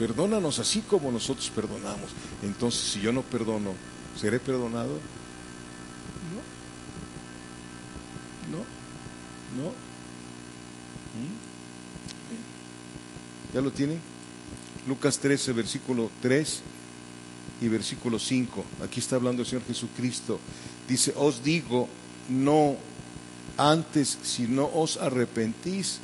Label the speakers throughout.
Speaker 1: perdónanos así como nosotros perdonamos. Entonces, si yo no perdono, ¿seré perdonado? No. No. No. ¿Mm? ¿Ya lo tienen? Lucas 13, versículo 3 y versículo 5. Aquí está hablando el Señor Jesucristo. Dice, os digo, no, antes si no os arrepentís,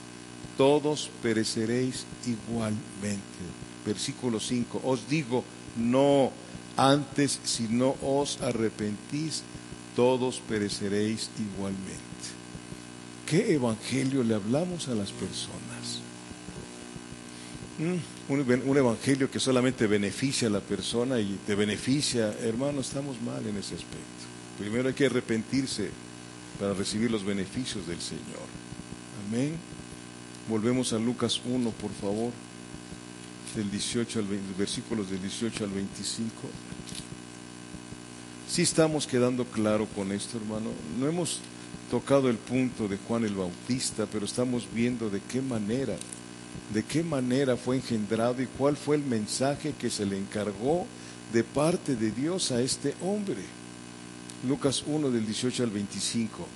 Speaker 1: todos pereceréis igualmente. Versículo 5. Os digo, no, antes si no os arrepentís, todos pereceréis igualmente. ¿Qué evangelio le hablamos a las personas? Mm, un, evangelio que solamente beneficia a la persona y te beneficia, hermano, estamos mal en ese aspecto. Primero hay que arrepentirse para recibir los beneficios del Señor. Amén. Volvemos a Lucas 1, por favor, del 18 al versículos del 18 al 25. Si estamos quedando claro con esto, hermano. No hemos tocado el punto de Juan el Bautista, pero estamos viendo de qué manera, de qué manera fue engendrado y cuál fue el mensaje que se le encargó de parte de Dios a este hombre. Lucas 1 del 18 al 25.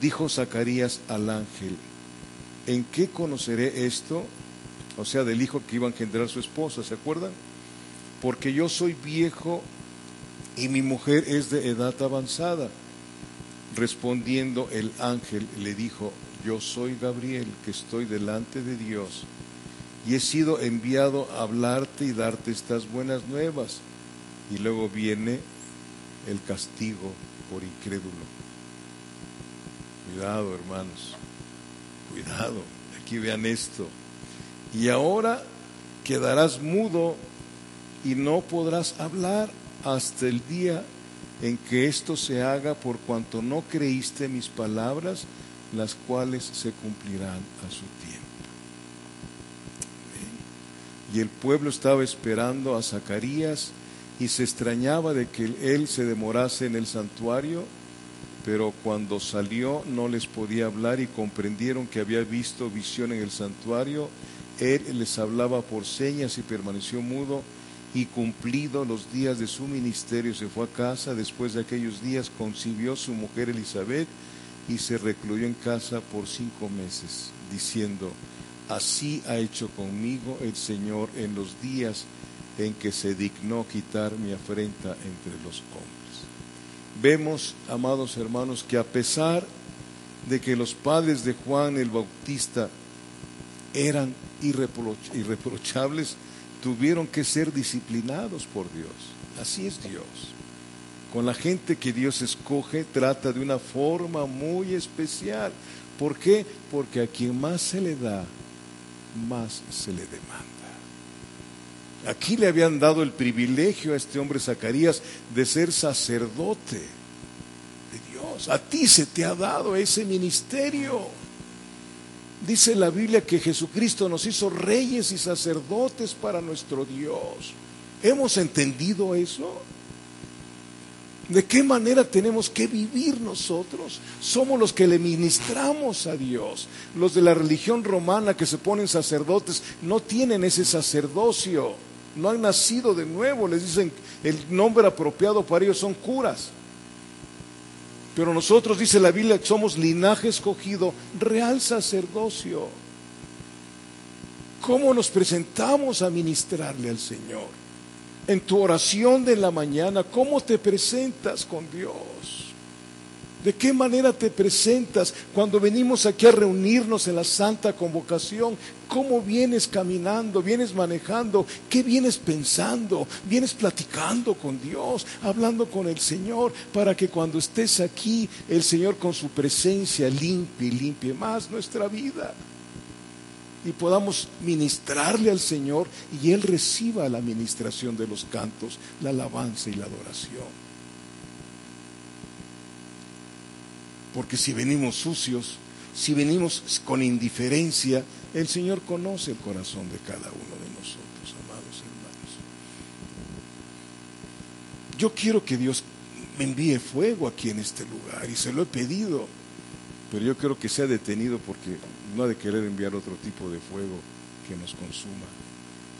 Speaker 1: Dijo Zacarías al ángel, ¿en qué conoceré esto? O sea, del hijo que iba a engendrar su esposa, ¿se acuerdan? Porque yo soy viejo y mi mujer es de edad avanzada. Respondiendo el ángel le dijo, yo soy Gabriel, que estoy delante de Dios, y he sido enviado a hablarte y darte estas buenas nuevas. Y luego viene el castigo por incrédulo. Cuidado, hermanos, cuidado, aquí vean esto. Y ahora quedarás mudo y no podrás hablar hasta el día en que esto se haga por cuanto no creíste mis palabras, las cuales se cumplirán a su tiempo. Y el pueblo estaba esperando a Zacarías y se extrañaba de que él se demorase en el santuario, pero cuando salió no les podía hablar y comprendieron que había visto visión en el santuario. Él les hablaba por señas y permaneció mudo y cumplido los días de su ministerio se fue a casa. Después de aquellos días concibió su mujer Elizabeth y se recluyó en casa por cinco meses, diciendo, así ha hecho conmigo el Señor en los días en que se dignó quitar mi afrenta entre los hombres. Vemos, amados hermanos, que a pesar de que los padres de Juan el Bautista eran irreprochables, tuvieron que ser disciplinados por Dios. Así es Dios. Con la gente que Dios escoge trata de una forma muy especial. ¿Por qué? Porque a quien más se le da, más se le demanda. Aquí le habían dado el privilegio a este hombre Zacarías de ser sacerdote de Dios. A ti se te ha dado ese ministerio. Dice la Biblia que Jesucristo nos hizo reyes y sacerdotes para nuestro Dios. ¿Hemos entendido eso? ¿De qué manera tenemos que vivir nosotros? Somos los que le ministramos a Dios. Los de la religión romana que se ponen sacerdotes no tienen ese sacerdocio no han nacido de nuevo, les dicen el nombre apropiado para ellos son curas. Pero nosotros, dice la Biblia, somos linaje escogido, real sacerdocio. ¿Cómo nos presentamos a ministrarle al Señor? En tu oración de la mañana, ¿cómo te presentas con Dios? ¿De qué manera te presentas cuando venimos aquí a reunirnos en la santa convocación? ¿Cómo vienes caminando? ¿Vienes manejando? ¿Qué vienes pensando? ¿Vienes platicando con Dios? Hablando con el Señor para que cuando estés aquí el Señor con su presencia limpie, limpie más nuestra vida y podamos ministrarle al Señor y Él reciba la ministración de los cantos, la alabanza y la adoración. Porque si venimos sucios, si venimos con indiferencia, el Señor conoce el corazón de cada uno de nosotros, amados hermanos. Yo quiero que Dios me envíe fuego aquí en este lugar y se lo he pedido, pero yo quiero que sea detenido porque no ha de querer enviar otro tipo de fuego que nos consuma,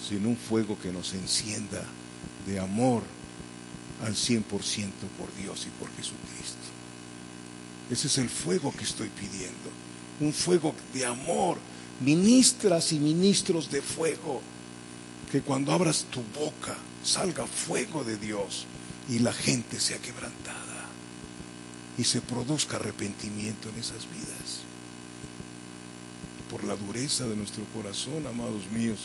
Speaker 1: sino un fuego que nos encienda de amor al 100% por Dios y por Jesucristo. Ese es el fuego que estoy pidiendo, un fuego de amor, ministras y ministros de fuego, que cuando abras tu boca salga fuego de Dios y la gente sea quebrantada. Y se produzca arrepentimiento en esas vidas. Por la dureza de nuestro corazón, amados míos,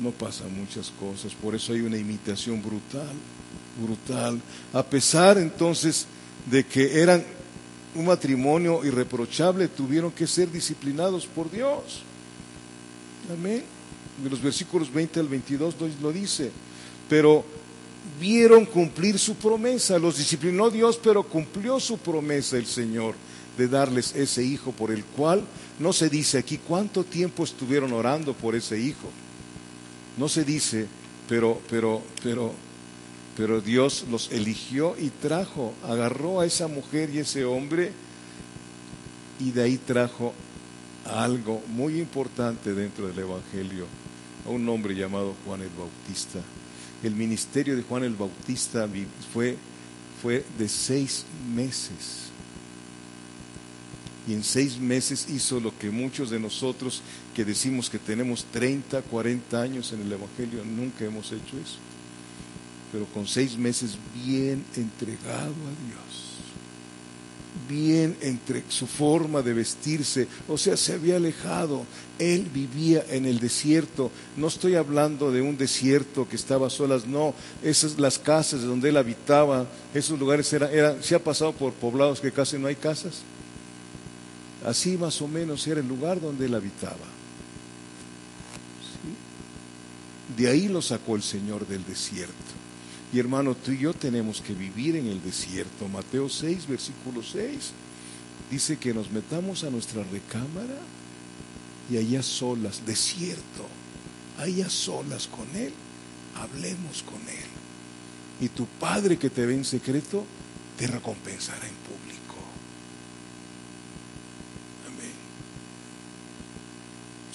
Speaker 1: no pasan muchas cosas, por eso hay una imitación brutal, brutal, a pesar entonces de que eran un matrimonio irreprochable, tuvieron que ser disciplinados por Dios. Amén. De los versículos 20 al 22 lo dice, pero vieron cumplir su promesa, los disciplinó Dios, pero cumplió su promesa el Señor de darles ese hijo por el cual no se dice aquí cuánto tiempo estuvieron orando por ese hijo. No se dice, pero, pero, pero, pero Dios los eligió y trajo, agarró a esa mujer y ese hombre y de ahí trajo algo muy importante dentro del Evangelio, a un hombre llamado Juan el Bautista. El ministerio de Juan el Bautista fue, fue de seis meses y en seis meses hizo lo que muchos de nosotros que decimos que tenemos 30, 40 años en el Evangelio, nunca hemos hecho eso. Pero con seis meses bien entregado a Dios, bien entre su forma de vestirse, o sea, se había alejado. Él vivía en el desierto. No estoy hablando de un desierto que estaba a solas, no. Esas las casas donde él habitaba, esos lugares eran, era, se ha pasado por poblados que casi no hay casas. Así más o menos era el lugar donde él habitaba. De ahí lo sacó el Señor del desierto. Y hermano, tú y yo tenemos que vivir en el desierto. Mateo 6, versículo 6, dice que nos metamos a nuestra recámara y allá solas, desierto, allá solas con Él, hablemos con Él. Y tu Padre que te ve en secreto, te recompensará en público.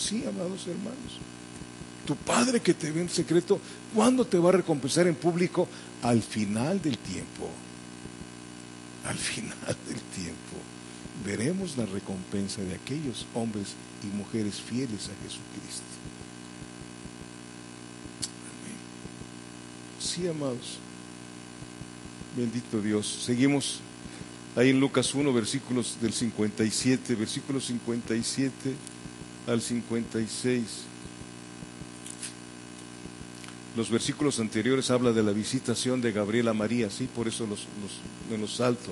Speaker 1: Sí, amados hermanos. Tu Padre que te ve en secreto, ¿cuándo te va a recompensar en público? Al final del tiempo. Al final del tiempo. Veremos la recompensa de aquellos hombres y mujeres fieles a Jesucristo. Amén. Sí, amados. Bendito Dios. Seguimos ahí en Lucas 1, versículos del 57, versículo 57 al 56. Los versículos anteriores habla de la visitación de Gabriel a María, sí, por eso los, los, los salto.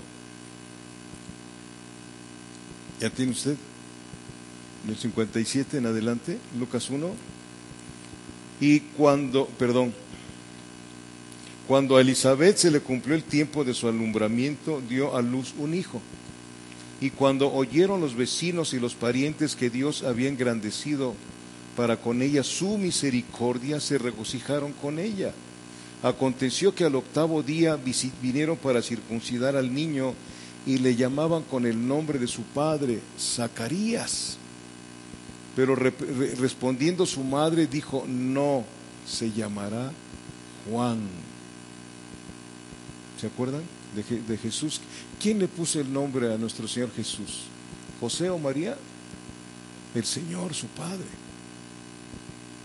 Speaker 1: ¿Ya tiene usted? En el 57 en adelante, Lucas 1. Y cuando, perdón, cuando a Elizabeth se le cumplió el tiempo de su alumbramiento, dio a luz un hijo. Y cuando oyeron los vecinos y los parientes que Dios había engrandecido para con ella su misericordia, se regocijaron con ella. Aconteció que al octavo día vinieron para circuncidar al niño y le llamaban con el nombre de su padre, Zacarías. Pero respondiendo su madre dijo, no, se llamará Juan. ¿Se acuerdan? de, Jesús. ¿Quién le puso el nombre a nuestro Señor Jesús? ¿José o María? El Señor, su Padre.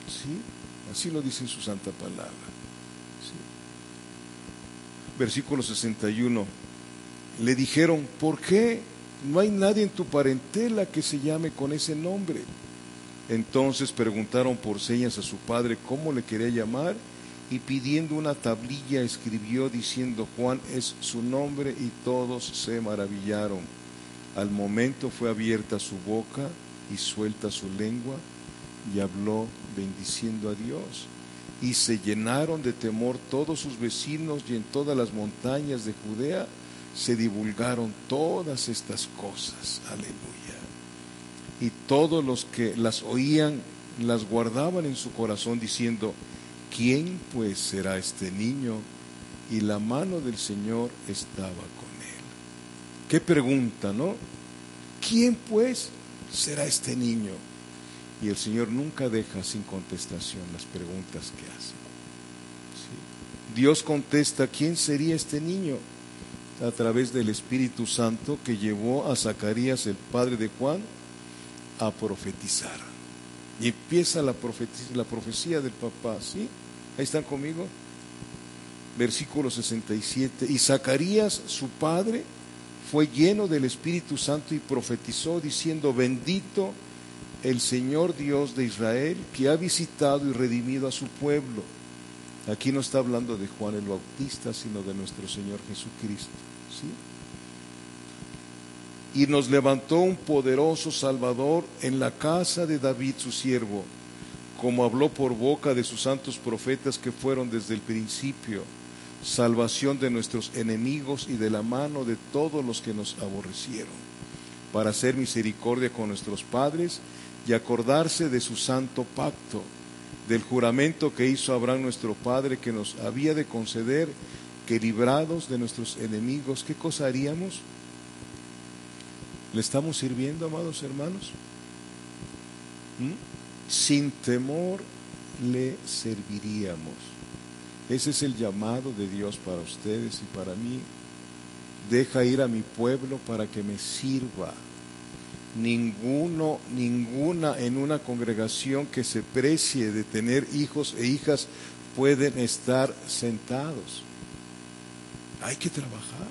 Speaker 1: ¿Sí? Así lo dice en su santa palabra. Versículo 61. Le dijeron, ¿por qué no hay nadie en tu parentela que se llame con ese nombre? Entonces preguntaron por señas a su padre cómo le quería llamar y pidiendo una tablilla escribió diciendo Juan es su nombre y todos se maravillaron. Al momento fue abierta su boca y suelta su lengua y habló bendiciendo a Dios. Y se llenaron de temor todos sus vecinos y en todas las montañas de Judea se divulgaron todas estas cosas. Aleluya. Y todos los que las oían las guardaban en su corazón diciendo, ¿quién pues será este niño? Y la mano del Señor estaba con él. Qué pregunta, ¿no? ¿Quién pues será este niño? Y el Señor nunca deja sin contestación las preguntas que hace. Dios contesta, ¿quién sería este niño? A través del Espíritu Santo que llevó a Zacarías, el padre de Juan, a profetizar. Y empieza la, la profecía del papá, ¿sí? Ahí están conmigo. Versículo 67. Y Zacarías, su padre, fue lleno del Espíritu Santo y profetizó diciendo, bendito el Señor Dios de Israel, que ha visitado y redimido a su pueblo. Aquí no está hablando de Juan el Bautista, sino de nuestro Señor Jesucristo. ¿sí? Y nos levantó un poderoso Salvador en la casa de David, su siervo, como habló por boca de sus santos profetas que fueron desde el principio salvación de nuestros enemigos y de la mano de todos los que nos aborrecieron, para hacer misericordia con nuestros padres y acordarse de su santo pacto, del juramento que hizo Abraham nuestro Padre, que nos había de conceder que librados de nuestros enemigos, ¿qué cosa haríamos? ¿Le estamos sirviendo, amados hermanos? ¿Mm? Sin temor le serviríamos. Ese es el llamado de Dios para ustedes y para mí. Deja ir a mi pueblo para que me sirva. Ninguno, ninguna en una congregación que se precie de tener hijos e hijas pueden estar sentados. Hay que trabajar.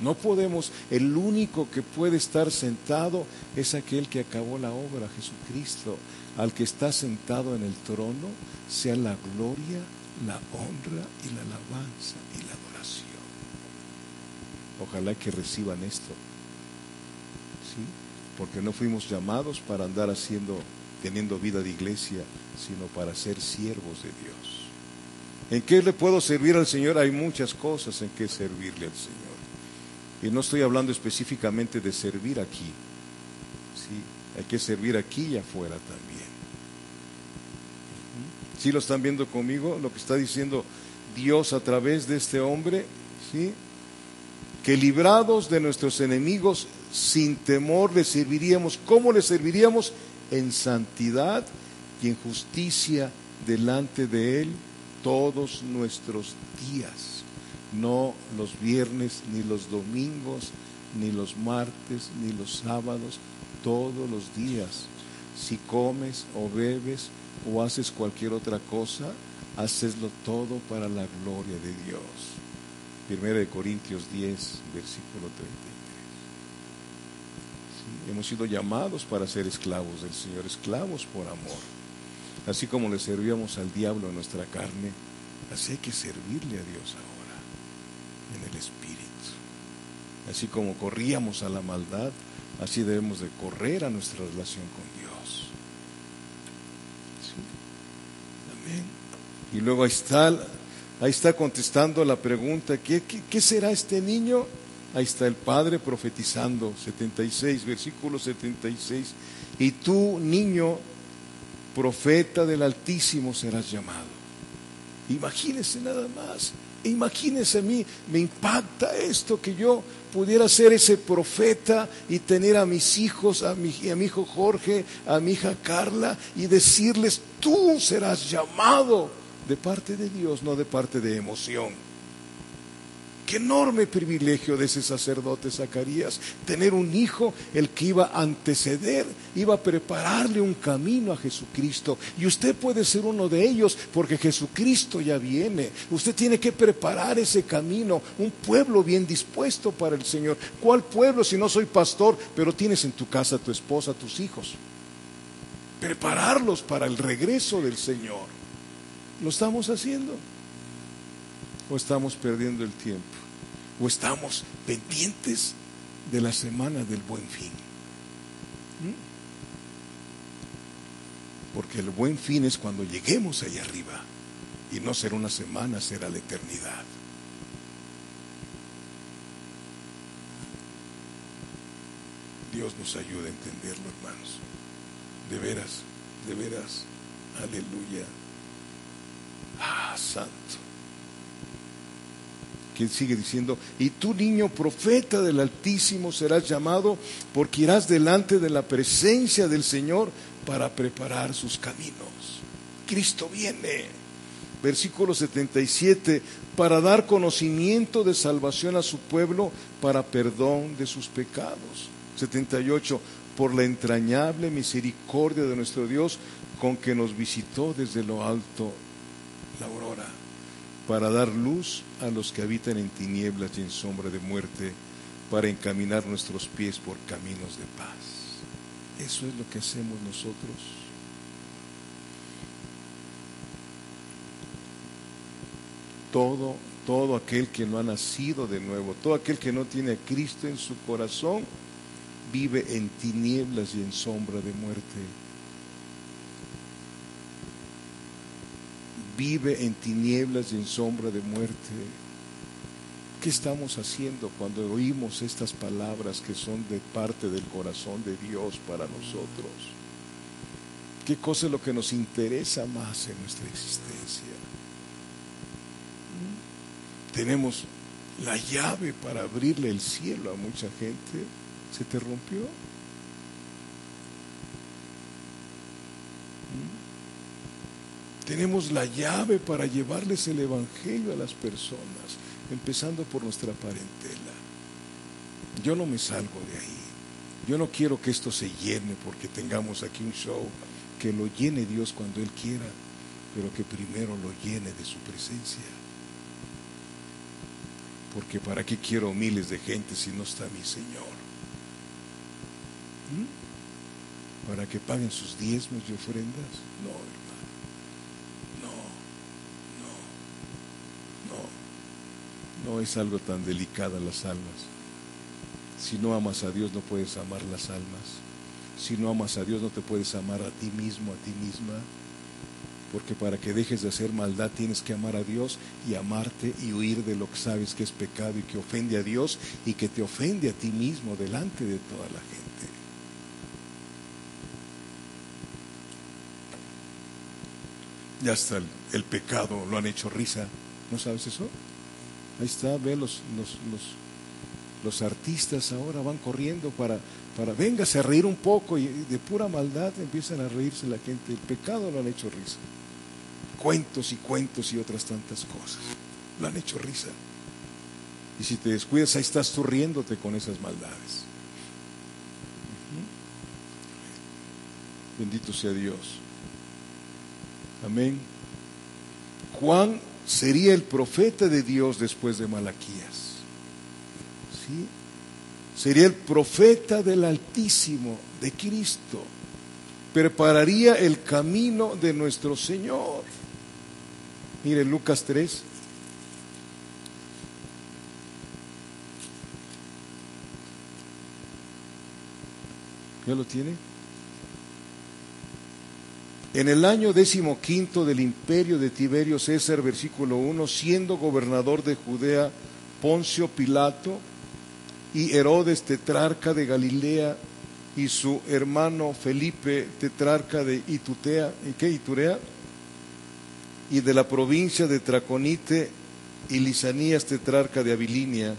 Speaker 1: No podemos, el único que puede estar sentado es aquel que acabó la obra, Jesucristo. Al que está sentado en el trono, sea la gloria, la honra y la alabanza y la adoración. Ojalá que reciban esto. Porque no fuimos llamados para andar haciendo, teniendo vida de iglesia, sino para ser siervos de Dios. ¿En qué le puedo servir al Señor? Hay muchas cosas en que servirle al Señor. Y no estoy hablando específicamente de servir aquí. ¿sí? Hay que servir aquí y afuera también. ¿Sí lo están viendo conmigo? Lo que está diciendo Dios a través de este hombre, ¿sí? Que librados de nuestros enemigos, sin temor le serviríamos. ¿Cómo le serviríamos? En santidad y en justicia delante de Él todos nuestros días. No los viernes, ni los domingos, ni los martes, ni los sábados, todos los días. Si comes o bebes o haces cualquier otra cosa, haceslo todo para la gloria de Dios. Primera de Corintios 10, versículo 33. Hemos sido llamados para ser esclavos del Señor, esclavos por amor. Así como le servíamos al diablo en nuestra carne, así hay que servirle a Dios ahora, en el Espíritu. Así como corríamos a la maldad, así debemos de correr a nuestra relación con Dios. Y luego ahí está, ahí está contestando la pregunta, ¿qué, qué, será este niño? Ahí está el Padre profetizando, 76, versículo 76. Y tú, niño, profeta del Altísimo serás llamado. Imagínese nada más, imagínese a mí, me impacta esto que yo pudiera ser ese profeta y tener a mis hijos, a mi, a mi hijo Jorge, a mi hija Carla y decirles, tú serás llamado de parte de Dios, no de parte de emoción. Qué enorme privilegio de ese sacerdote Zacarías, tener un hijo, el que iba a anteceder, iba a prepararle un camino a Jesucristo. Y usted puede ser uno de ellos porque Jesucristo ya viene. Usted tiene que preparar ese camino, un pueblo bien dispuesto para el Señor. ¿Cuál pueblo si no soy pastor, pero tienes en tu casa a tu esposa, a tus hijos? Prepararlos para el regreso del Señor. ¿Lo estamos haciendo? ¿O estamos perdiendo el tiempo? ¿O estamos pendientes de la semana del buen fin? ¿Mm? Porque el buen fin es cuando lleguemos allá arriba. Y no será una semana, será la eternidad. Dios nos ayude a entenderlo, hermanos. De veras, de veras. Aleluya. Ah, santo. Que sigue diciendo, y tú niño profeta del Altísimo serás llamado porque irás delante de la presencia del Señor para preparar sus caminos. Cristo viene. Versículo 77, para dar conocimiento de salvación a su pueblo para perdón de sus pecados. 78, por la entrañable misericordia de nuestro Dios con que nos visitó desde lo alto la aurora, para dar luz a los que habitan en tinieblas y en sombra de muerte, para encaminar nuestros pies por caminos de paz. Eso es lo que hacemos nosotros. Todo, todo aquel que no ha nacido de nuevo, todo aquel que no tiene a Cristo en su corazón, vive en tinieblas y en sombra de muerte. Vive en tinieblas y en sombra de muerte. ¿Qué estamos haciendo cuando oímos estas palabras que son de parte del corazón de Dios para nosotros? ¿Qué cosa es lo que nos interesa más en nuestra existencia? Tenemos la llave para abrirle el cielo a mucha gente. ¿Se te rompió? Tenemos la llave para llevarles el Evangelio a las personas, empezando por nuestra parentela. Yo no me salgo de ahí. Yo no quiero que esto se llene porque tengamos aquí un show. Que lo llene Dios cuando Él quiera, pero que primero lo llene de su presencia. Porque ¿para qué quiero miles de gente si no está mi Señor? ¿Mm? ¿Para que paguen sus diezmos y ofrendas? No, no, es algo tan delicado las almas. Si no amas a Dios no puedes amar las almas. Si no amas a Dios no te puedes amar a ti mismo, a ti misma. Porque para que dejes de hacer maldad tienes que amar a Dios y amarte y huir de lo que sabes que es pecado y que ofende a Dios y que te ofende a ti mismo delante de toda la gente. Ya está el, el pecado, lo han hecho risa. ¿No sabes eso? Ahí está, ve los, los, los, los artistas ahora van corriendo para, para, véngase a reír un poco y de pura maldad empiezan a reírse la gente. El pecado lo han hecho risa. Cuentos y cuentos y otras tantas cosas. Lo han hecho risa. Y si te descuidas, ahí estás tú con esas maldades. Bendito sea Dios. Amén. Juan sería el profeta de Dios después de Malaquías. ¿Sí? Sería el profeta del Altísimo, de Cristo. Prepararía el camino de nuestro Señor. Mire Lucas 3. ¿Ya lo tiene? En el año decimoquinto del imperio de Tiberio César, versículo 1, siendo gobernador de Judea Poncio Pilato y Herodes tetrarca de Galilea y su hermano Felipe tetrarca de Itutea, ¿y qué? Iturea, y de la provincia de Traconite y Lisanías tetrarca de Abilinia,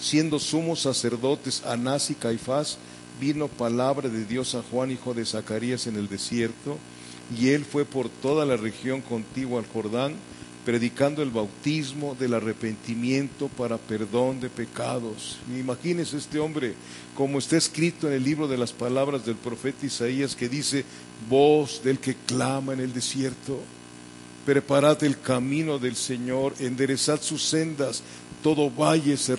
Speaker 1: siendo sumos sacerdotes Anás y Caifás, vino palabra de Dios a Juan, hijo de Zacarías, en el desierto, y él fue por toda la región contigua al Jordán, predicando el bautismo del arrepentimiento para perdón de pecados. Imagínese este hombre, como está escrito en el libro de las palabras del profeta Isaías, que dice, voz del que clama en el desierto, preparad el camino del Señor, enderezad sus sendas, todo valle se,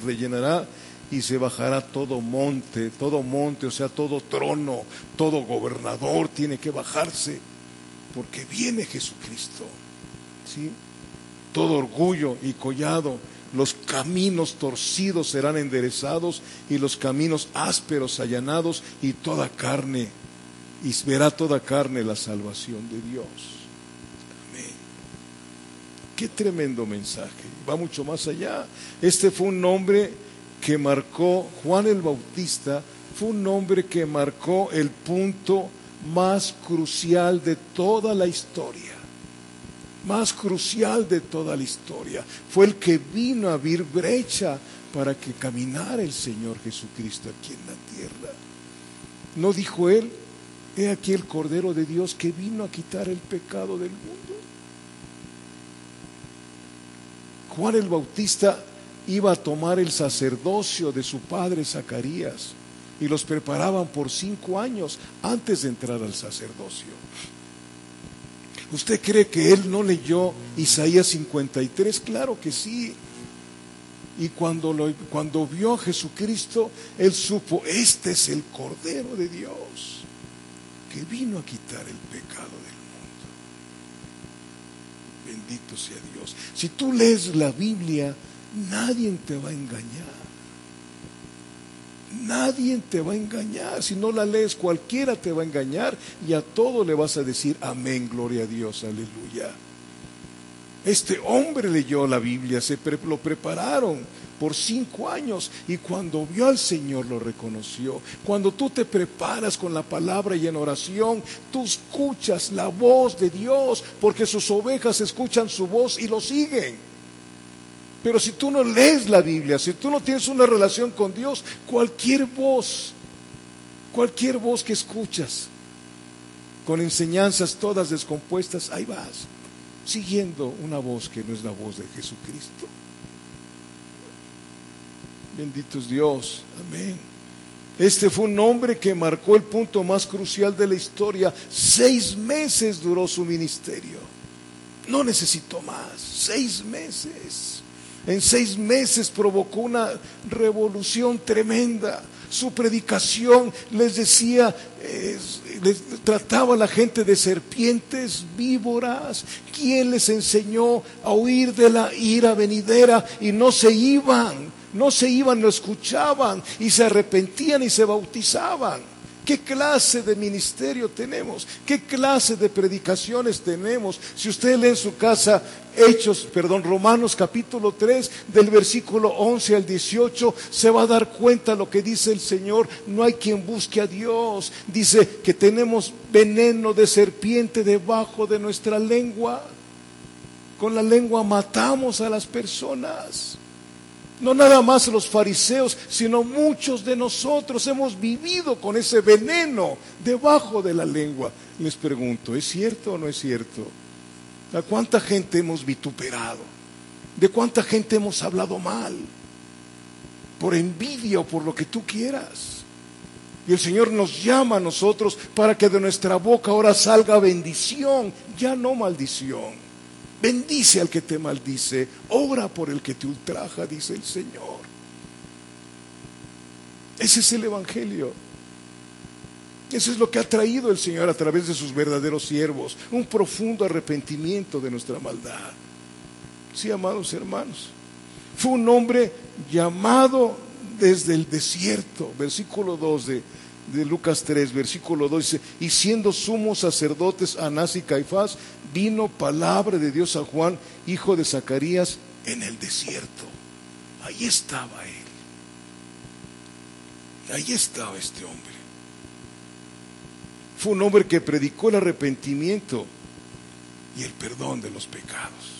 Speaker 1: rellenará y se bajará todo monte, todo monte, o sea, todo trono, todo gobernador tiene que bajarse, porque viene Jesucristo. ¿sí? Todo orgullo y collado, los caminos torcidos serán enderezados y los caminos ásperos allanados y toda carne, y verá toda carne la salvación de Dios. Amén. Qué tremendo mensaje, va mucho más allá. Este fue un nombre que marcó Juan el Bautista fue un hombre que marcó el punto más crucial de toda la historia. más crucial de toda la historia. Fue el que vino a abrir brecha para que caminara el Señor Jesucristo aquí en la tierra. ¿No dijo él? He aquí el Cordero de Dios que vino a quitar el pecado del mundo. Juan el Bautista iba a tomar el sacerdocio de su padre Zacarías y los preparaban por cinco años antes de entrar al sacerdocio. ¿Usted cree que él no leyó Isaías 53? Claro que sí. Y cuando, lo, cuando vio a Jesucristo, él supo, este es el Cordero de Dios que vino a quitar el pecado del mundo. Bendito sea Dios. Si tú lees la Biblia, nadie te va a engañar. Nadie te va a engañar. Si no la lees, cualquiera te va a engañar y a todo le vas a decir amén, gloria a Dios, aleluya. Este hombre leyó la Biblia, se lo prepararon por cinco años y cuando vio al Señor lo reconoció. Cuando tú te preparas con la palabra y en oración, tú escuchas la voz de Dios porque sus ovejas escuchan su voz y lo siguen. Pero si tú no lees la Biblia, si tú no tienes una relación con Dios, cualquier voz, cualquier voz que escuchas, con enseñanzas todas descompuestas, ahí vas siguiendo una voz que no es la voz de Jesucristo. Bendito es Dios, amén. Este fue un hombre que marcó el punto más crucial de la historia. Seis meses duró su ministerio. No necesitó más. Seis meses. En seis meses provocó una revolución tremenda. Su predicación les decía, les trataba a la gente de serpientes, víboras. ¿Quién les enseñó a huir de la ira venidera y no se iban? No se iban, no escuchaban y se arrepentían y se bautizaban. ¿Qué clase de ministerio tenemos? ¿Qué clase de predicaciones tenemos? Si usted lee en su casa Hechos, perdón, Romanos capítulo 3, del versículo 11 al 18, se va a dar cuenta lo que dice el Señor. No hay quien busque a Dios. Dice que tenemos veneno de serpiente debajo de nuestra lengua. Con la lengua matamos a las personas. No nada más los fariseos, sino muchos de nosotros hemos vivido con ese veneno debajo de la lengua. Les pregunto, ¿es cierto o no es cierto? ¿A cuánta gente hemos vituperado? ¿De cuánta gente hemos hablado mal? Por envidia o por lo que tú quieras. Y el Señor nos llama a nosotros para que de nuestra boca ahora salga bendición, ya no maldición. Bendice al que te maldice, ora por el que te ultraja, dice el Señor. Ese es el Evangelio. Eso es lo que ha traído el Señor a través de sus verdaderos siervos, un profundo arrepentimiento de nuestra maldad. Sí, amados hermanos, fue un hombre llamado desde el desierto, versículo 2 de, de Lucas 3, versículo 2 dice, y siendo sumos sacerdotes Anás y Caifás, vino palabra de Dios a Juan, hijo de Zacarías, en el desierto. Ahí estaba él. Ahí estaba este hombre. Fue un hombre que predicó el arrepentimiento y el perdón de los pecados.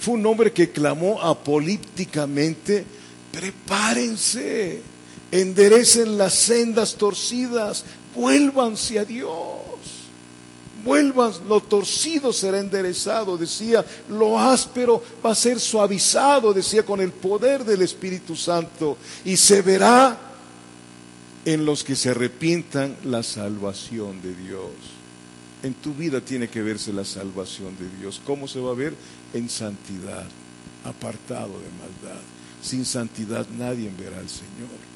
Speaker 1: Fue un hombre que clamó apolípticamente, prepárense, enderecen las sendas torcidas, vuélvanse a Dios. Vuelvan, lo torcido será enderezado, decía, lo áspero va a ser suavizado, decía, con el poder del Espíritu Santo, y se verá en los que se arrepientan la salvación de Dios. En tu vida tiene que verse la salvación de Dios. ¿Cómo se va a ver? En santidad, apartado de maldad. Sin santidad nadie verá al Señor.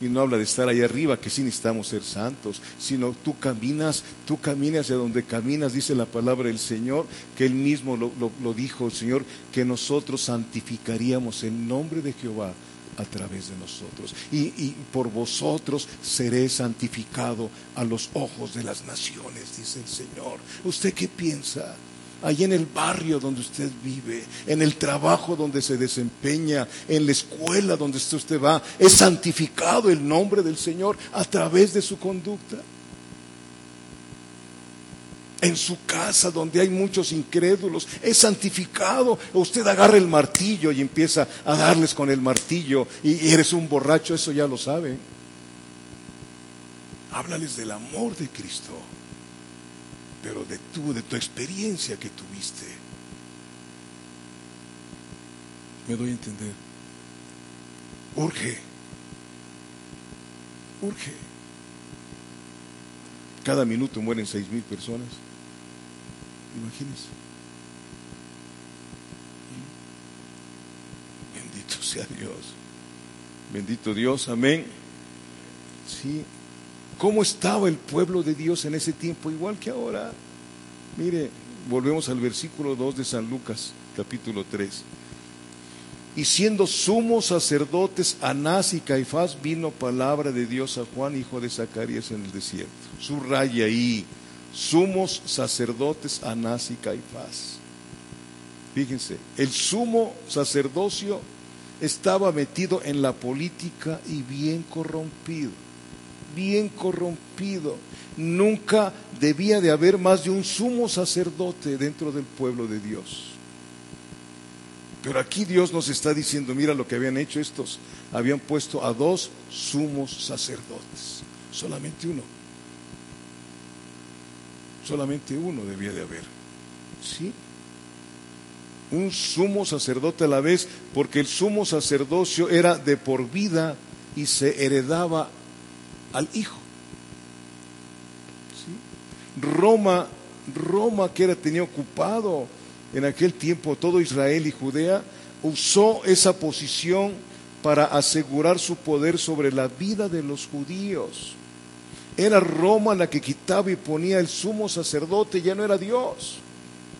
Speaker 1: Y no habla de estar ahí arriba, que sí necesitamos ser santos, sino tú caminas, tú caminas hacia donde caminas, dice la palabra del Señor, que Él mismo lo, lo dijo el Señor, que nosotros santificaríamos el nombre de Jehová a través de nosotros. Y, y, por vosotros seré santificado a los ojos de las naciones, dice el Señor. ¿Usted qué piensa? Allí en el barrio donde usted vive, en el trabajo donde se desempeña, en la escuela donde usted va, es santificado el nombre del Señor a través de su conducta. en su casa donde hay muchos incrédulos, es santificado. Usted agarra el martillo y empieza a darles con el martillo y eres un borracho, eso ya lo sabe. Háblales del amor de Cristo, pero de tú, de tu experiencia que tuviste. ¿Me doy a entender? Urge, urge. Cada minuto mueren seis mil personas. Imagínense. Bendito sea Dios. Bendito Dios, amén. Sí. ¿Cómo estaba el pueblo de Dios en ese tiempo? Igual que ahora. Mire, volvemos al versículo 2 de San Lucas, capítulo 3. Y siendo sumos sacerdotes Anás y Caifás, vino palabra de Dios a Juan, hijo de Zacarías, en el desierto. Subraya ahí, sumos sacerdotes Anás y Caifás. Fíjense, el sumo sacerdocio estaba metido en la política y bien corrompido, bien corrompido. Nunca debía de haber más de un sumo sacerdote dentro del pueblo de Dios. Pero aquí Dios nos está diciendo, mira lo que habían hecho estos. Habían puesto a dos sumos sacerdotes, solamente uno. Solamente uno debía de haber. ¿Sí? Un sumo sacerdote a la vez, porque el sumo sacerdocio era de por vida y se heredaba al hijo. Roma, Roma que era tenía ocupado en aquel tiempo todo Israel y Judea usó esa posición para asegurar su poder sobre la vida de los judíos. Era Roma la que quitaba y ponía el sumo sacerdote, ya no era Dios.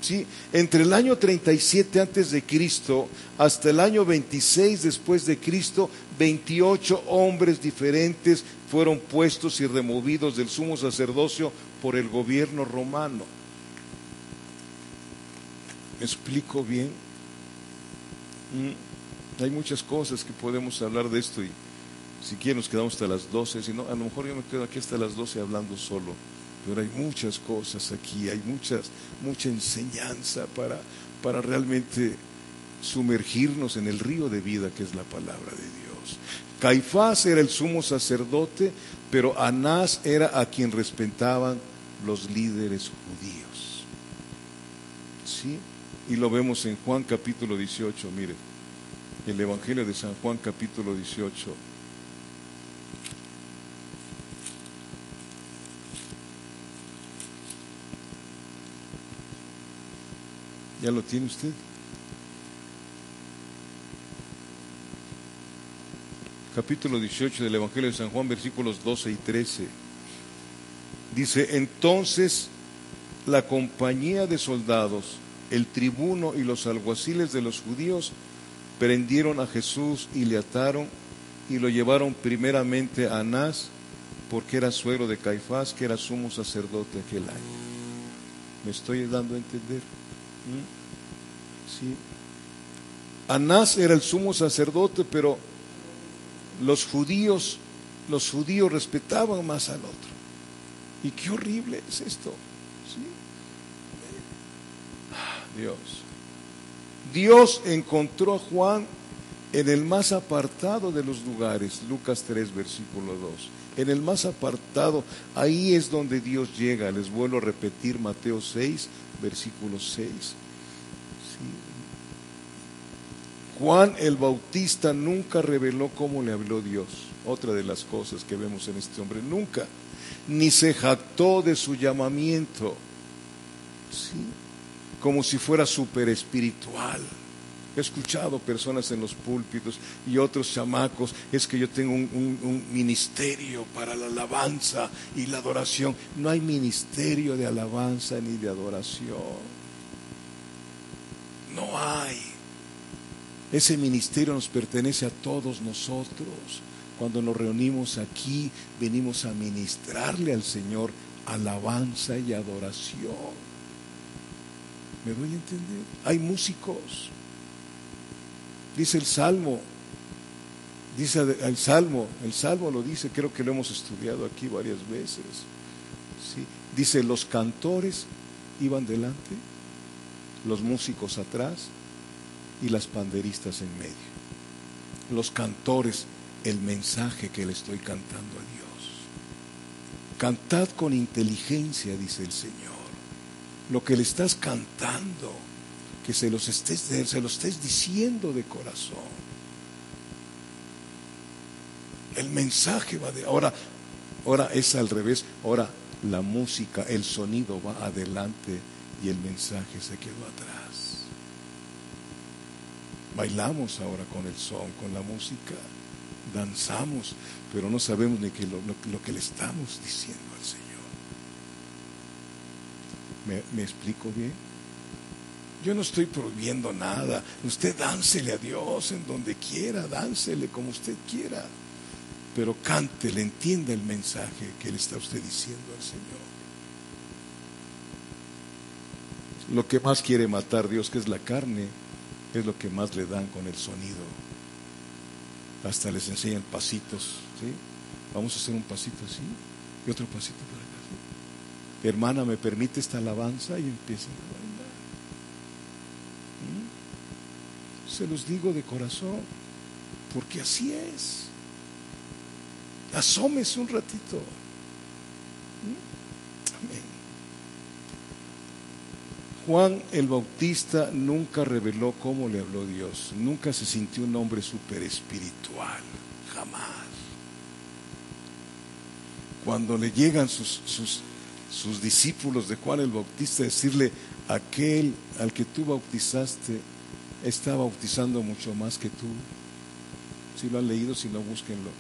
Speaker 1: ¿Sí? Entre el año 37 antes de Cristo hasta el año 26 después de Cristo, 28 hombres diferentes fueron puestos y removidos del sumo sacerdocio por el gobierno romano. ¿Me explico bien? Mm, hay muchas cosas que podemos hablar de esto y si quieren nos quedamos hasta las 12, si no, a lo mejor yo me quedo aquí hasta las 12 hablando solo, pero hay muchas cosas aquí, hay muchas, mucha enseñanza para, para realmente sumergirnos en el río de vida que es la palabra de Dios. Caifás era el sumo sacerdote, pero Anás era a quien respetaban los líderes judíos. ¿Sí? Y lo vemos en Juan capítulo 18, mire, el Evangelio de San Juan capítulo 18. ¿Ya lo tiene usted? Capítulo 18 del Evangelio de San Juan, versículos 12 y 13. Dice, entonces la compañía de soldados, el tribuno y los alguaciles de los judíos prendieron a Jesús y le ataron y lo llevaron primeramente a Anás, porque era suegro de Caifás, que era sumo sacerdote aquel año. ¿Me estoy dando a entender? ¿Mm? Sí. Anás era el sumo sacerdote, pero los judíos, los judíos respetaban más al otro. Y qué horrible es esto. Dios. Dios encontró a Juan en el más apartado de los lugares, Lucas 3, versículo 2. En el más apartado, ahí es donde Dios llega. Les vuelvo a repetir Mateo 6, versículo 6. Juan el Bautista nunca reveló cómo le habló Dios. Otra de las cosas que vemos en este hombre, nunca. Ni se jactó de su llamamiento. Sí como si fuera súper espiritual. He escuchado personas en los púlpitos y otros chamacos, es que yo tengo un, ministerio para la alabanza y la adoración. No hay ministerio de alabanza ni de adoración. No hay. Ese ministerio nos pertenece a todos nosotros. Cuando nos reunimos aquí, venimos a ministrarle al Señor alabanza y adoración. ¿Me doy a entender? Hay músicos. Dice el Salmo, dice el Salmo, el Salmo lo dice, creo que lo hemos estudiado aquí varias veces. ¿sí? Dice, los cantores iban delante, los músicos atrás y las panderistas en medio. Los cantores, el mensaje que le estoy cantando a Dios. Cantad con inteligencia, dice el Señor. Lo que le estás cantando, que se, los estés, se lo estés diciendo de corazón. El mensaje va de ahora, ahora es al revés. Ahora la música, el sonido va adelante y el mensaje se quedó atrás. Bailamos ahora con el son, con la música, danzamos, pero no sabemos ni qué lo, que le estamos diciendo al Señor. ¿Me, ¿Me, explico bien? Yo no estoy prohibiendo nada. Usted dánsele a Dios en donde quiera, dánsele como usted quiera pero cante, le entienda el mensaje que le está usted diciendo al Señor. Lo que más quiere matar Dios, que es la carne, es lo que más le dan con el sonido. Hasta les enseñan pasitos, ¿sí? Vamos a hacer un pasito así y otro pasito por acá. Hermana, ¿me permite esta alabanza? Y empiezan a bailar. ¿Mm? Se los digo de corazón, porque así es. Asómese un ratito. Amén. Juan el Bautista nunca reveló cómo le habló Dios. Nunca se sintió un hombre super espiritual. Jamás. Cuando le llegan sus, sus, sus discípulos de Juan el Bautista a decirle, aquel al que tú bautizaste está bautizando mucho más que tú. Si lo han leído, si no, búsquenlo.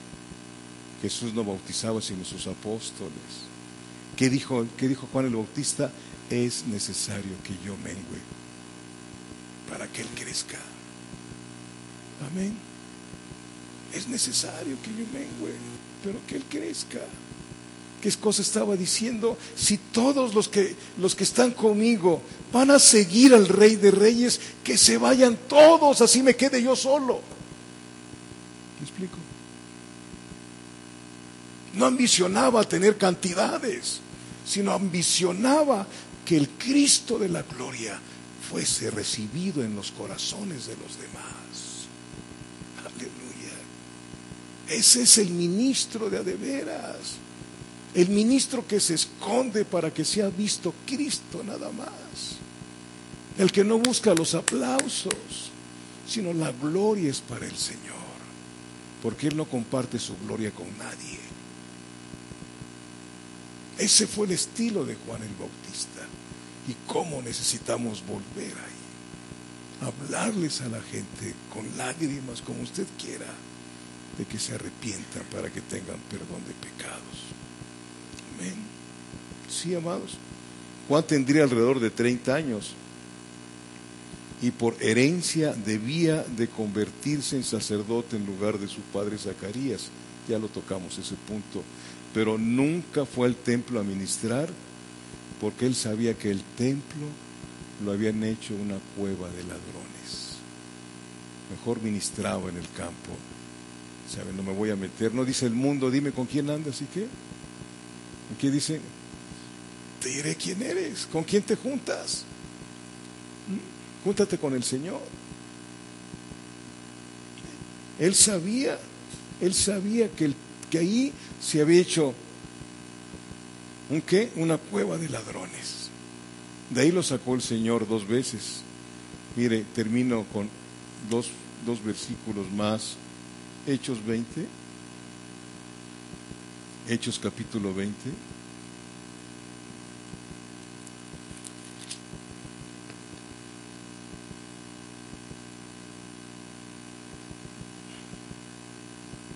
Speaker 1: Jesús no bautizaba sino sus apóstoles. ¿Qué dijo, ¿Qué dijo Juan el Bautista? Es necesario que yo mengue para que Él crezca. Amén. Es necesario que yo mengue, pero que Él crezca. ¿Qué cosa estaba diciendo? Si todos los que, los que están conmigo van a seguir al Rey de Reyes, que se vayan todos, así me quede yo solo. ¿Me explico? No ambicionaba tener cantidades, sino ambicionaba que el Cristo de la gloria fuese recibido en los corazones de los demás. Aleluya. Ese es el ministro de adeveras. El ministro que se esconde para que sea visto Cristo nada más. El que no busca los aplausos, sino la gloria es para el Señor. Porque Él no comparte su gloria con nadie. Ese fue el estilo de Juan el Bautista. Y cómo necesitamos volver ahí. Hablarles a la gente con lágrimas, como usted quiera, de que se arrepientan para que tengan perdón de pecados. Amén. Sí, amados. Juan tendría alrededor de 30 años y por herencia debía de convertirse en sacerdote en lugar de su padre Zacarías. Ya lo tocamos ese punto pero nunca fue al templo a ministrar porque él sabía que el templo lo habían hecho una cueva de ladrones. Mejor ministraba en el campo. ¿Sabe? No me voy a meter. No dice el mundo, dime con quién andas y qué. ¿Y qué dice? Te diré quién eres, con quién te juntas. ¿Mm? Júntate con el Señor. Él sabía, él sabía que el que ahí se había hecho un qué? Una cueva de ladrones. De ahí lo sacó el Señor dos veces. Mire, termino con dos, dos versículos más. Hechos 20. Hechos capítulo 20.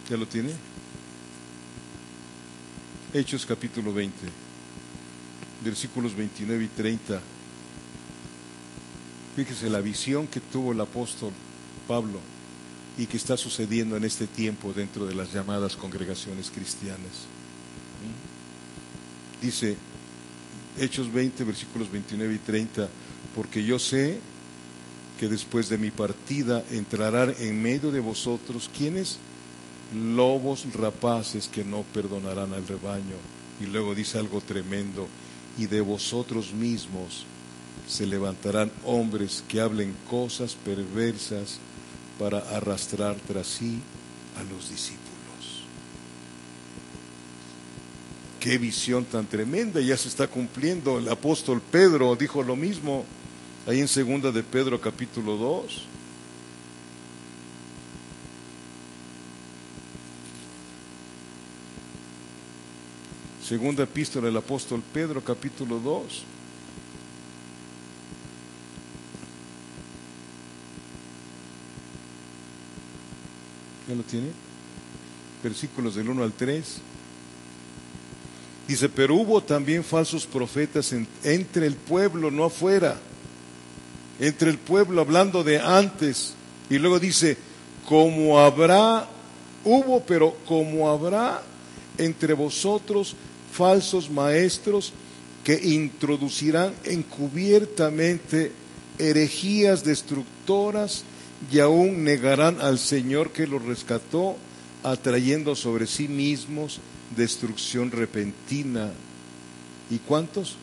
Speaker 1: ¿Ya lo tiene? Hechos capítulo 20, versículos 29 y 30. Fíjese la visión que tuvo el apóstol Pablo y que está sucediendo en este tiempo dentro de las llamadas congregaciones cristianas. Dice Hechos 20, versículos 29 y 30, porque yo sé que después de mi partida entrarán en medio de vosotros quienes lobos rapaces que no perdonarán al rebaño. Y luego dice algo tremendo, y de vosotros mismos se levantarán hombres que hablen cosas perversas para arrastrar tras sí a los discípulos. Qué visión tan tremenda, ya se está cumpliendo. El apóstol Pedro dijo lo mismo ahí en segunda de Pedro capítulo 2. Segunda epístola del apóstol Pedro capítulo 2. ¿Ya lo tiene? Versículos del 1 al 3. Dice, pero hubo también falsos profetas entre el pueblo, no afuera. Entre el pueblo, hablando de antes. Y luego dice, como habrá, hubo, pero como habrá entre vosotros falsos maestros que introducirán encubiertamente herejías destructoras y aún negarán al Señor que los rescató, atrayendo sobre sí mismos destrucción repentina. ¿Y cuántos?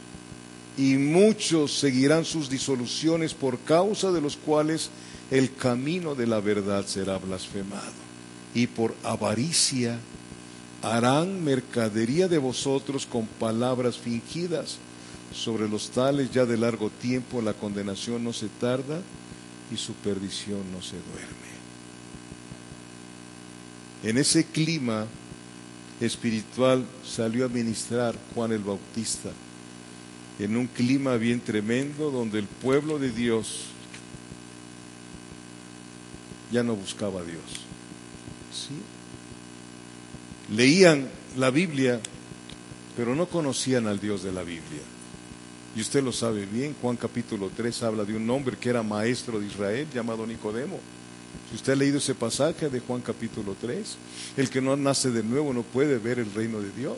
Speaker 1: Y muchos seguirán sus disoluciones por causa de los cuales el camino de la verdad será blasfemado. Y por avaricia harán mercadería de vosotros con palabras fingidas. Sobre los tales ya de largo tiempo la condenación no se tarda y su perdición no se duerme. En ese clima espiritual salió a ministrar Juan el Bautista en un clima bien tremendo donde el pueblo de Dios ya no buscaba a Dios. ¿Sí? Leían la Biblia, pero no conocían al Dios de la Biblia. Y usted lo sabe bien, Juan capítulo 3 habla de un hombre que era maestro de Israel llamado Nicodemo. Si usted ha leído ese pasaje de Juan capítulo 3, el que no nace de nuevo no puede ver el reino de Dios.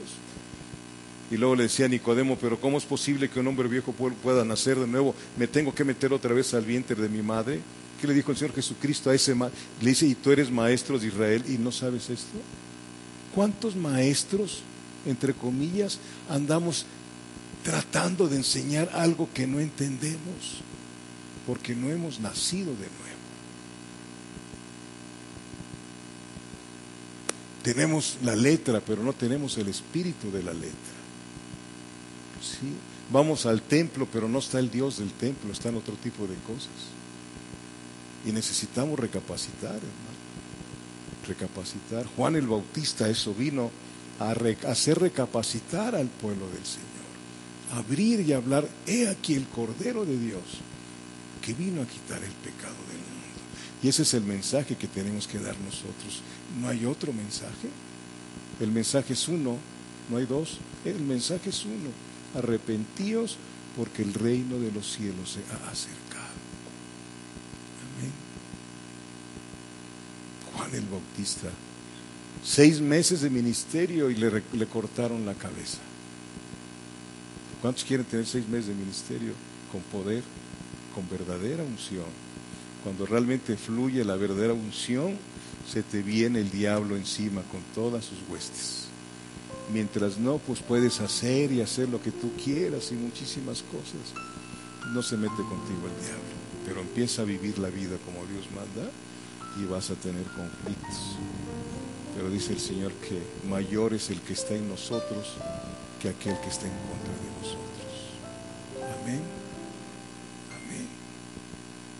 Speaker 1: Y luego le decía Nicodemo, pero ¿cómo es posible que un hombre viejo pueda nacer de nuevo? ¿Me tengo que meter otra vez al vientre de mi madre? ¿Qué le dijo el Señor Jesucristo a ese Le dice, ¿y tú eres maestro de Israel y no sabes esto? ¿Cuántos maestros, entre comillas, andamos tratando de enseñar algo que no entendemos? Porque no hemos nacido de nuevo. Tenemos la letra, pero no tenemos el espíritu de la letra. Vamos al templo, pero no está el Dios del templo, están otro tipo de cosas. Y necesitamos recapacitar, hermano. Recapacitar. Juan el Bautista eso vino a hacer recapacitar al pueblo del Señor. Abrir y hablar, he aquí el Cordero de Dios que vino a quitar el pecado del mundo. Y ese es el mensaje que tenemos que dar nosotros. No hay otro mensaje. El mensaje es uno, no hay dos. El mensaje es uno. Arrepentíos porque el reino de los cielos se ha acercado. Amén. El Bautista, seis meses de ministerio y le, le cortaron la cabeza. ¿Cuántos quieren tener seis meses de ministerio con poder, con verdadera unción? Cuando realmente fluye la verdadera unción, se te viene el diablo encima con todas sus huestes. Mientras no, pues puedes hacer y hacer lo que tú quieras y muchísimas cosas. No se mete contigo el diablo, pero empieza a vivir la vida como Dios manda y vas a tener conflictos. Pero dice el Señor que mayor es el que está en nosotros que aquel que está en contra de nosotros. Amén.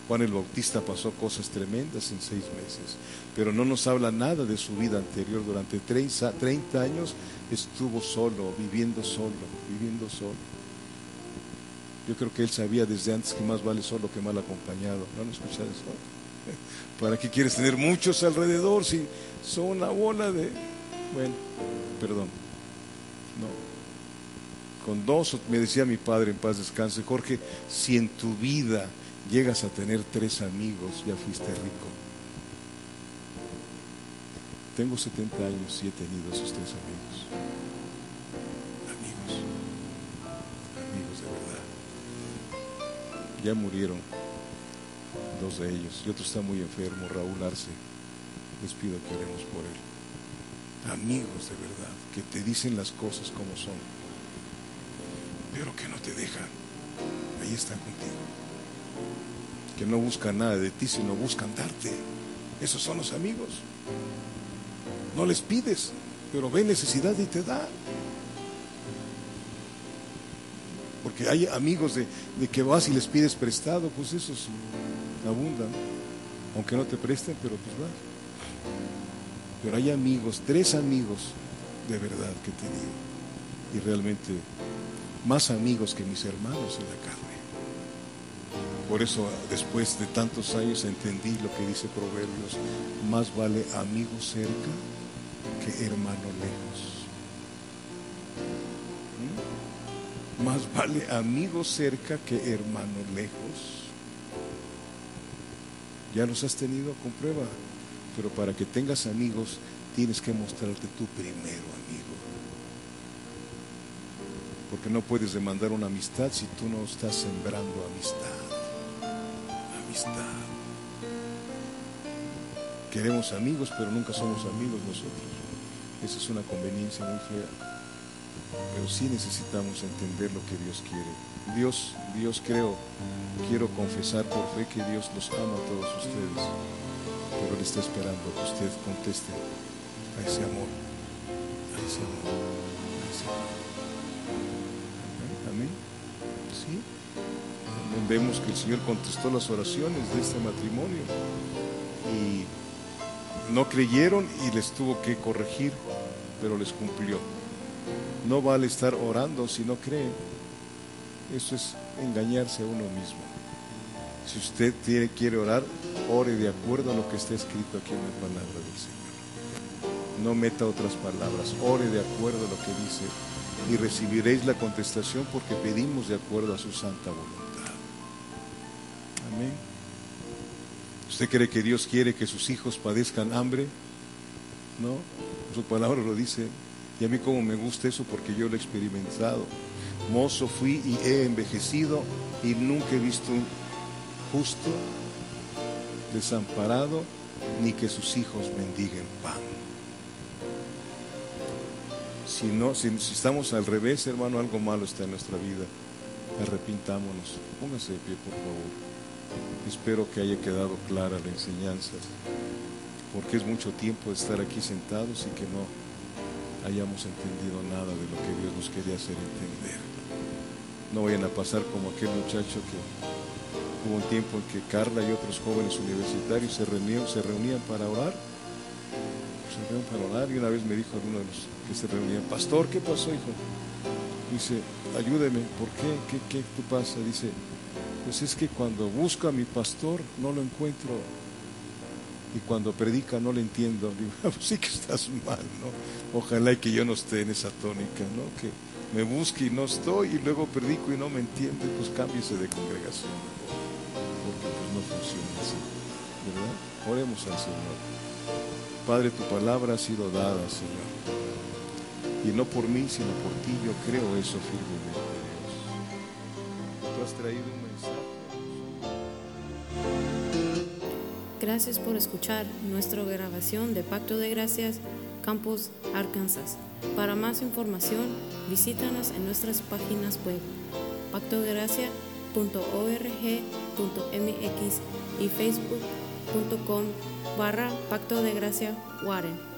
Speaker 1: Juan el Bautista pasó cosas tremendas en seis meses, pero no nos habla nada de su vida anterior. Durante 30, años estuvo solo, viviendo solo, viviendo solo. Yo creo que él sabía desde antes que más vale solo que mal acompañado. ¿No han escuchado eso? ¿Para qué quieres tener muchos alrededor si son una bola de... Bueno, perdón. No. Con dos, me decía mi padre en paz descanse, Jorge, si en tu vida llegas a tener tres amigos, ya fuiste rico. Tengo 70 años y he tenido esos tres amigos. Amigos. Amigos de verdad. Ya murieron dos de ellos y otro está muy enfermo, Raúl Arce. Les pido que oremos por él. Amigos de verdad, que te dicen las cosas como son. pero que no te dejan. Ahí están contigo. Que no buscan nada de ti, sino buscan darte. Esos son los amigos. No les pides, pero ven necesidad y te dan. Porque hay amigos de, que vas y les pides prestado, pues esos abundan. Aunque no te presten, pero pues vas. Pero hay amigos, tres amigos de verdad que he tenido. Y realmente más amigos que mis hermanos en la carne. Por eso después de tantos años entendí lo que dice Proverbios, más vale amigo cerca que hermano lejos. ¿Mm? Más vale amigo cerca que hermano lejos. Ya los has tenido, comprueba. Pero para que tengas amigos, tienes que mostrarte tú primero amigo. Porque no puedes demandar una amistad si tú no estás sembrando amistad. Amistad. Queremos amigos, pero nunca somos amigos nosotros. Esa es una conveniencia muy fea. Pero sí necesitamos entender lo que Dios quiere. Dios, Dios creo, quiero confesar por fe que Dios los ama a todos ustedes. Pero Él está esperando que usted conteste a ese amor, a ese amor, a ese amor. Amén. ¿Sí? Vemos que el Señor contestó las oraciones de este matrimonio y no creyeron y les tuvo que corregir, pero les cumplió. No vale estar orando si no creen. Eso es engañarse a uno mismo. Si usted quiere orar, ore de acuerdo a lo que está escrito aquí en la palabra del Señor. No meta otras palabras, ore de acuerdo a lo que dice y recibiréis la contestación porque pedimos de acuerdo a su santa voluntad. Amén. ¿Usted cree que Dios quiere que sus hijos padezcan hambre? No, su palabra lo dice. Y a mí como me gusta eso porque yo lo he experimentado. Mozo fui y he envejecido y nunca he visto un justo desamparado ni que sus hijos mendiguen pan. Si, no, si, estamos al revés, hermano, algo malo está en nuestra vida. Arrepintámonos. Póngase de pie, por favor. Espero que haya quedado clara la enseñanza, porque es mucho tiempo de estar aquí sentados y que no hayamos entendido nada de lo que Dios nos quería hacer entender. No vayan a pasar como aquel muchacho que hubo un tiempo en que Carla y otros jóvenes universitarios se reunían, se reunían para orar para orar y una vez me dijo alguno de los que se reunían, pastor, ¿qué pasó, hijo? Dice, ayúdeme, ¿por qué? ¿Qué, qué tú pasa? Dice, pues es que cuando busco a mi pastor no lo encuentro y cuando predica no lo entiendo. Digo, ah, pues sí que estás mal, ¿no? Ojalá y que yo no esté en esa tónica, ¿no? Que me busque y no estoy y luego predico y no me entiende, pues cámbiese de congregación, porque pues no funciona así, ¿verdad? Oremos al Señor. Padre, tu palabra ha sido dada, Señor. Y no por mí, sino por ti, yo creo eso firmemente, Dios. Tú has traído un
Speaker 2: mensaje. Gracias por escuchar nuestra grabación de Pacto de Gracias, Campus, Arkansas. Para más información, visítanos en nuestras páginas web pactodegracia.org.mx y facebook.com barra Pacto de Gracia Warren.